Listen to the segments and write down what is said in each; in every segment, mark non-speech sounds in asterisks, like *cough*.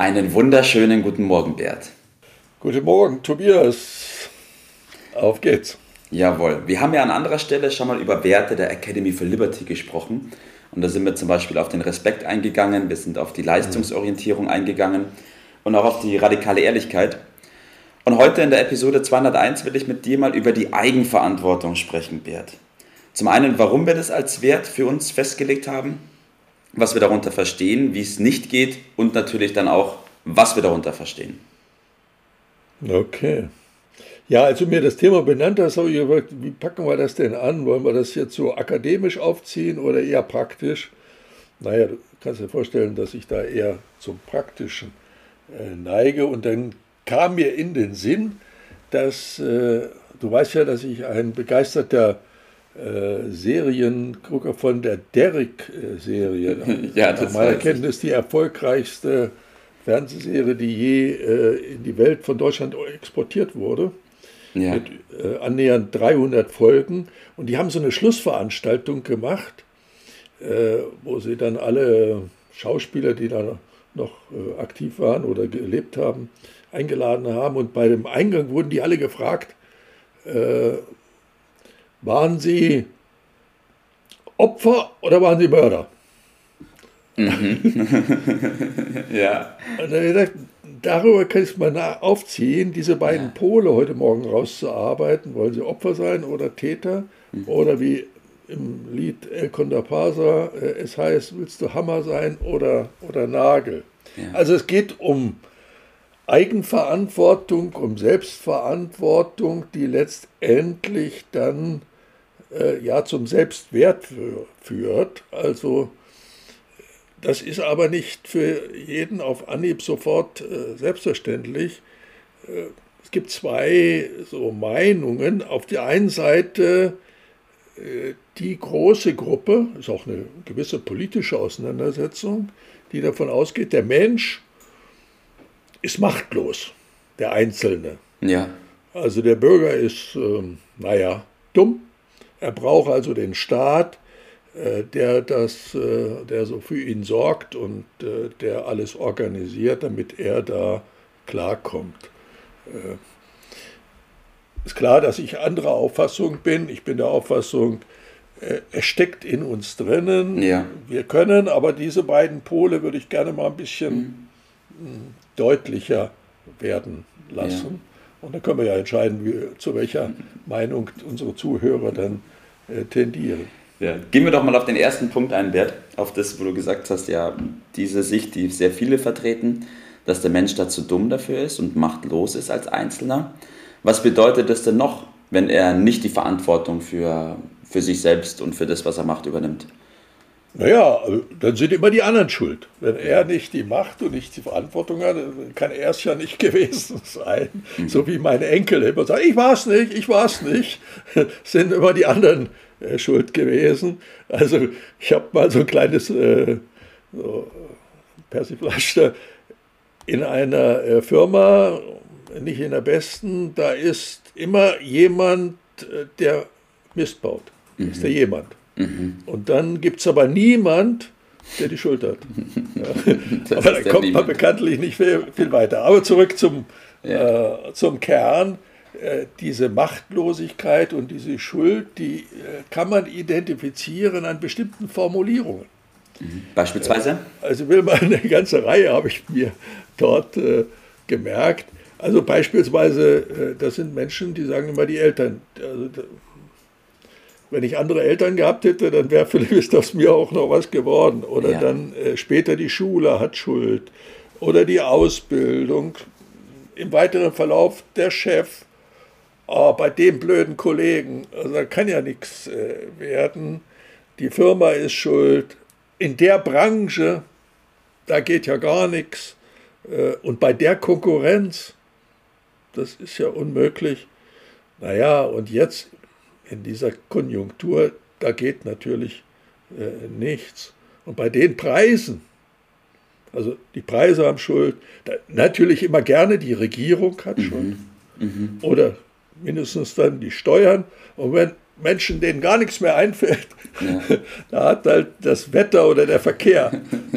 Einen wunderschönen guten Morgen, Bert. Guten Morgen, Tobias. Auf geht's. Jawohl. Wir haben ja an anderer Stelle schon mal über Werte der Academy for Liberty gesprochen. Und da sind wir zum Beispiel auf den Respekt eingegangen, wir sind auf die Leistungsorientierung eingegangen und auch auf die radikale Ehrlichkeit. Und heute in der Episode 201 will ich mit dir mal über die Eigenverantwortung sprechen, Bert. Zum einen, warum wir das als Wert für uns festgelegt haben was wir darunter verstehen, wie es nicht geht und natürlich dann auch, was wir darunter verstehen. Okay. Ja, als du mir das Thema benannt hast, habe ich gefragt, wie packen wir das denn an? Wollen wir das jetzt so akademisch aufziehen oder eher praktisch? Naja, du kannst dir vorstellen, dass ich da eher zum Praktischen äh, neige. Und dann kam mir in den Sinn, dass äh, du weißt ja, dass ich ein begeisterter äh, Seriengucker von der Derrick-Serie. *laughs* ja, das Nach meiner Kenntnis die erfolgreichste Fernsehserie, die je äh, in die Welt von Deutschland exportiert wurde. Ja. Mit äh, annähernd 300 Folgen. Und die haben so eine Schlussveranstaltung gemacht, äh, wo sie dann alle Schauspieler, die da noch äh, aktiv waren oder gelebt haben, eingeladen haben. Und bei dem Eingang wurden die alle gefragt, waren Sie Opfer oder waren Sie Mörder? Mhm. *laughs* ja. Und dann gedacht, darüber kann ich mal aufziehen, diese beiden ja. Pole heute Morgen rauszuarbeiten. Wollen sie Opfer sein oder Täter? Mhm. Oder wie im Lied El Condapasa äh, es heißt, willst du Hammer sein oder, oder Nagel? Ja. Also es geht um Eigenverantwortung, um Selbstverantwortung, die letztendlich dann äh, ja zum Selbstwert führt. Also das ist aber nicht für jeden auf Anhieb sofort äh, selbstverständlich. Äh, es gibt zwei so Meinungen. Auf der einen Seite äh, die große Gruppe, ist auch eine gewisse politische Auseinandersetzung, die davon ausgeht, der Mensch ist machtlos, der Einzelne. Ja. Also der Bürger ist, ähm, naja, dumm, er braucht also den Staat, äh, der, das, äh, der so für ihn sorgt und äh, der alles organisiert, damit er da klarkommt. Ist klar, dass ich anderer Auffassung bin. Ich bin der Auffassung, es steckt in uns drinnen. Ja. Wir können, aber diese beiden Pole würde ich gerne mal ein bisschen mhm. deutlicher werden lassen. Ja. Und dann können wir ja entscheiden, wie, zu welcher Meinung unsere Zuhörer dann äh, tendieren. Ja. Gehen wir doch mal auf den ersten Punkt ein, Bert, auf das, wo du gesagt hast, ja, diese Sicht, die sehr viele vertreten, dass der Mensch dazu dumm dafür ist und machtlos ist als Einzelner. Was bedeutet das denn noch, wenn er nicht die Verantwortung für, für sich selbst und für das, was er macht, übernimmt? Naja, dann sind immer die anderen schuld. Wenn er nicht die Macht und nicht die Verantwortung hat, kann er es ja nicht *laughs* gewesen sein. Mhm. So wie meine Enkel immer sagen, ich war es nicht, ich war es nicht, *laughs* sind immer die anderen äh, schuld gewesen. Also ich habe mal so ein kleines äh, so Persiflage in einer äh, Firma, nicht in der besten, da ist immer jemand, äh, der Mist baut. Mhm. Ist der jemand. Mhm. Und dann gibt es aber niemand, der die Schuld hat. *laughs* Ja. aber da kommt man bekanntlich nicht viel, viel, weiter. Aber zurück zum, ja. äh, zum Kern. Äh, diese Machtlosigkeit und diese Schuld, die äh, kann man identifizieren an bestimmten Formulierungen. Mhm. Beispielsweise? Äh, also will mal eine ganze Reihe habe ich mir dort gemerkt. Also beispielsweise, das sind Menschen, die sagen immer die Eltern. Also, wenn ich andere Eltern gehabt hätte, dann wäre vielleicht aus mir auch noch was geworden. Oder ja. dann äh, später die Schule hat Schuld. Oder die Ausbildung. Im weiteren Verlauf der Chef. Oh, bei dem blöden Kollegen. Also da kann ja nichts äh, werden. Die Firma ist schuld. In der Branche, da geht ja gar nichts. Äh, und bei der Konkurrenz, das ist ja unmöglich. Naja, und jetzt in dieser Konjunktur, da geht natürlich äh, nichts. Und bei den Preisen, also die Preise haben Schuld, da, natürlich immer gerne die Regierung hat mhm. Schuld mhm. oder mindestens dann die Steuern. Und wenn Menschen, denen gar nichts mehr einfällt, ja. *laughs* da hat halt das Wetter oder der Verkehr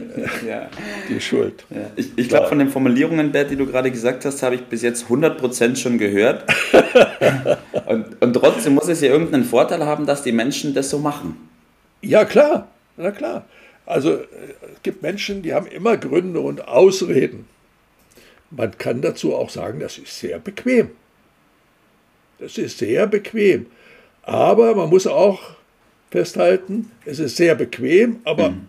*laughs* ja. die Schuld. Ja. Ich, ich glaube, von den Formulierungen, Bert, die du gerade gesagt hast, habe ich bis jetzt 100% schon gehört. *laughs* und, und trotzdem muss es ja irgendeinen Vorteil haben, dass die Menschen das so machen. Ja, klar. Na klar. Also es gibt Menschen, die haben immer Gründe und Ausreden. Man kann dazu auch sagen, das ist sehr bequem. Das ist sehr bequem. Aber man muss auch festhalten, es ist sehr bequem, aber mhm.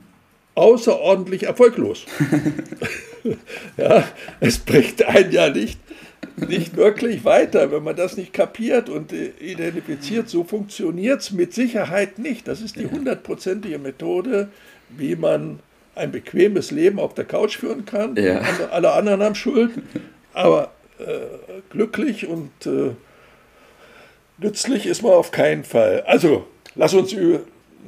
außerordentlich erfolglos. *laughs* *laughs* ja, es bringt einen ja nicht, nicht wirklich weiter, wenn man das nicht kapiert und identifiziert. So funktioniert es mit Sicherheit nicht. Das ist die hundertprozentige Methode, wie man ein bequemes Leben auf der Couch führen kann. Ja. Alle anderen haben Schuld, aber äh, glücklich und äh, nützlich ist man auf keinen Fall. Also, lass uns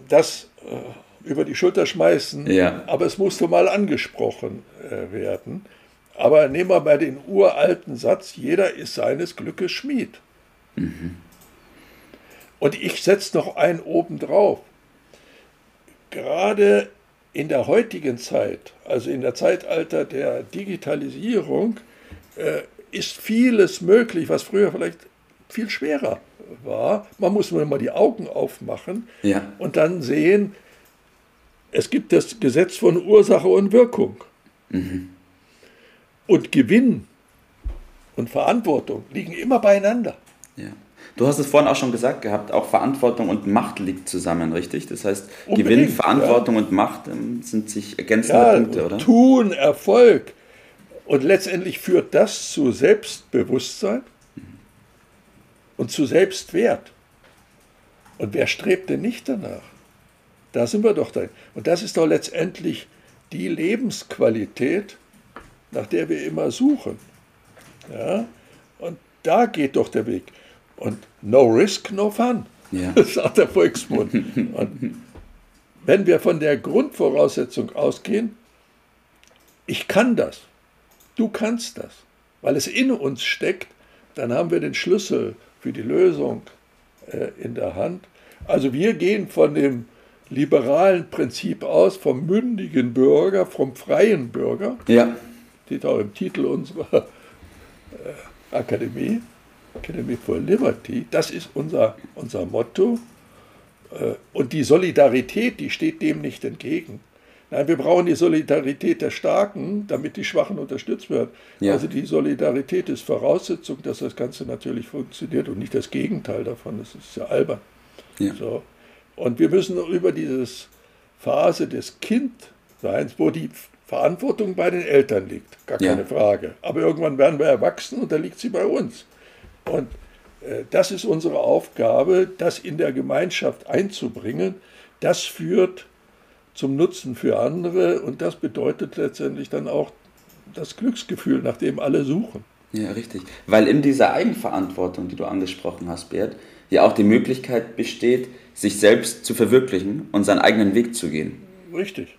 das äh, über die Schulter schmeißen, ja. aber es musste mal angesprochen äh, werden. Aber nehmen wir mal den uralten Satz, jeder ist seines Glückes Schmied. Mhm. Und ich setze noch einen oben drauf. Gerade in der heutigen Zeit, also in der Zeitalter der Digitalisierung, äh, ist vieles möglich, was früher vielleicht viel schwerer war. Man muss nur mal die Augen aufmachen ja. und dann sehen, es gibt das Gesetz von Ursache und Wirkung. Mhm. Und Gewinn und Verantwortung liegen immer beieinander. Ja. Du hast es vorhin auch schon gesagt gehabt, auch Verantwortung und Macht liegt zusammen, richtig? Das heißt, Unbedingt, Gewinn, Verantwortung ja. und Macht ähm, sind sich ergänzende ja, Punkte, oder? Tun, Erfolg. Und letztendlich führt das zu Selbstbewusstsein und zu Selbstwert. Und wer strebt denn nicht danach? Da sind wir doch drin. Und das ist doch letztendlich die Lebensqualität, nach der wir immer suchen. Ja? Und da geht doch der Weg. Und no risk, no fun, ja. *laughs* sagt der Volksmund. Und wenn wir von der Grundvoraussetzung ausgehen, ich kann das, du kannst das, weil es in uns steckt, dann haben wir den Schlüssel für die Lösung äh, in der Hand. Also wir gehen von dem liberalen Prinzip aus, vom mündigen Bürger, vom freien Bürger. Ja. Steht auch im Titel unserer äh, Akademie, Academy for Liberty. Das ist unser, unser Motto. Äh, und die Solidarität, die steht dem nicht entgegen. Nein, wir brauchen die Solidarität der Starken, damit die Schwachen unterstützt werden. Ja. Also die Solidarität ist Voraussetzung, dass das Ganze natürlich funktioniert und nicht das Gegenteil davon. Das ist ja albern. Ja. So. Und wir müssen über diese Phase des Kindseins, wo die Verantwortung bei den Eltern liegt, gar keine ja. Frage. Aber irgendwann werden wir erwachsen und da liegt sie bei uns. Und äh, das ist unsere Aufgabe, das in der Gemeinschaft einzubringen. Das führt zum Nutzen für andere und das bedeutet letztendlich dann auch das Glücksgefühl, nach dem alle suchen. Ja, richtig. Weil in dieser Eigenverantwortung, die du angesprochen hast, Bert, ja auch die Möglichkeit besteht, sich selbst zu verwirklichen und seinen eigenen Weg zu gehen. Richtig.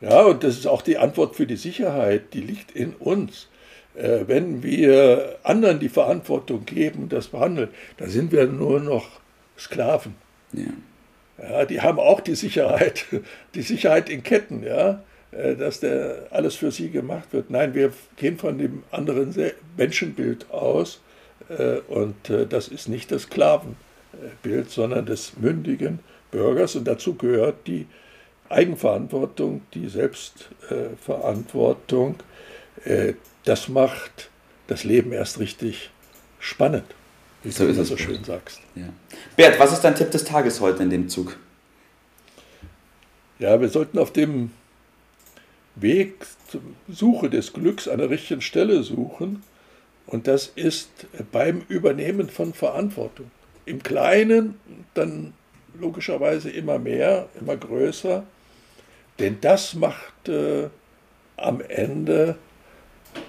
Ja, und das ist auch die Antwort für die Sicherheit, die liegt in uns. Äh, wenn wir anderen die Verantwortung geben, das behandeln, dann sind wir nur noch Sklaven. Ja. Ja, die haben auch die Sicherheit, *laughs* die Sicherheit in Ketten, ja, äh, dass der alles für sie gemacht wird. Nein, wir gehen von dem anderen Menschenbild aus äh, und äh, das ist nicht das Sklavenbild, sondern des mündigen Bürgers und dazu gehört die Eigenverantwortung, die Selbstverantwortung. Das macht das Leben erst richtig spannend wie so du so schön sagst. Ja. Bert, was ist dein Tipp des Tages heute in dem Zug? Ja, wir sollten auf dem Weg zur Suche des Glücks an der richtigen Stelle suchen. Und das ist beim Übernehmen von Verantwortung. Im Kleinen dann logischerweise immer mehr, immer größer. Denn das macht äh, am Ende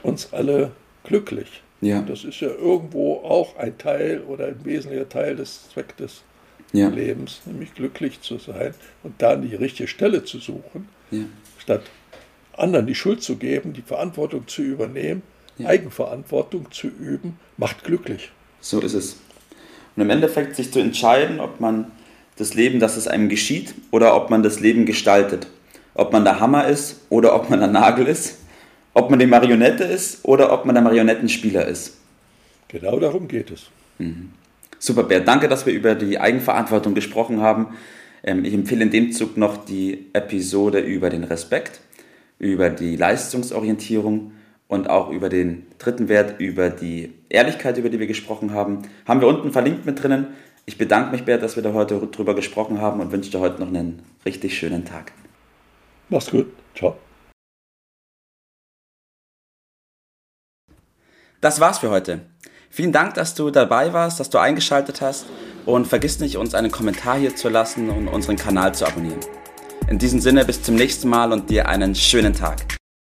uns alle glücklich. Ja. Das ist ja irgendwo auch ein Teil oder ein wesentlicher Teil des Zwecks des Ja. Lebens, nämlich glücklich zu sein und dann die richtige Stelle zu suchen, Ja. statt anderen die Schuld zu geben, die Verantwortung zu übernehmen, Ja. Eigenverantwortung zu üben, macht glücklich. So ist es. Und im Endeffekt sich zu entscheiden, ob man das Leben, dass es einem geschieht, oder ob man das Leben gestaltet. Ob man der Hammer ist oder ob man der Nagel ist. Ob man die Marionette ist oder ob man der Marionettenspieler ist. Genau darum geht es. Super, Bert. Danke, dass wir über die Eigenverantwortung gesprochen haben. Ähm, Ich empfehle in dem Zug noch die Episode über den Respekt, über die Leistungsorientierung und auch über den dritten Wert, über die Ehrlichkeit, über die wir gesprochen haben. Haben wir unten verlinkt mit drinnen. Ich bedanke mich, Bert, dass wir da heute drüber gesprochen haben und wünsche dir heute noch einen richtig schönen Tag. Mach's gut. Ciao. Das war's für heute. Vielen Dank, dass du dabei warst, dass du eingeschaltet hast und vergiss nicht, uns einen Kommentar hier zu lassen und unseren Kanal zu abonnieren. In diesem Sinne, bis zum nächsten Mal und dir einen schönen Tag.